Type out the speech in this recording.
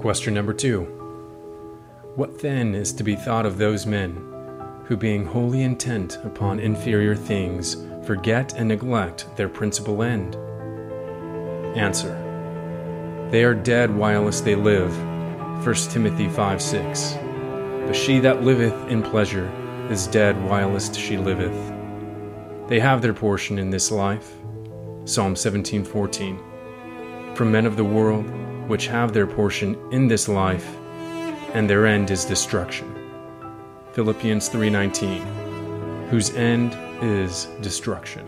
Question number two What then is to be thought of those men who, being wholly intent upon inferior things, forget and neglect their principal end? Answer They are dead whilst they live. 1 Timothy 5 6. But she that liveth in pleasure is dead whilst she liveth. They have their portion in this life. Psalm 17:14. From men of the world, which have their portion in this life, and their end is destruction. Philippians 3:19. Whose end is destruction.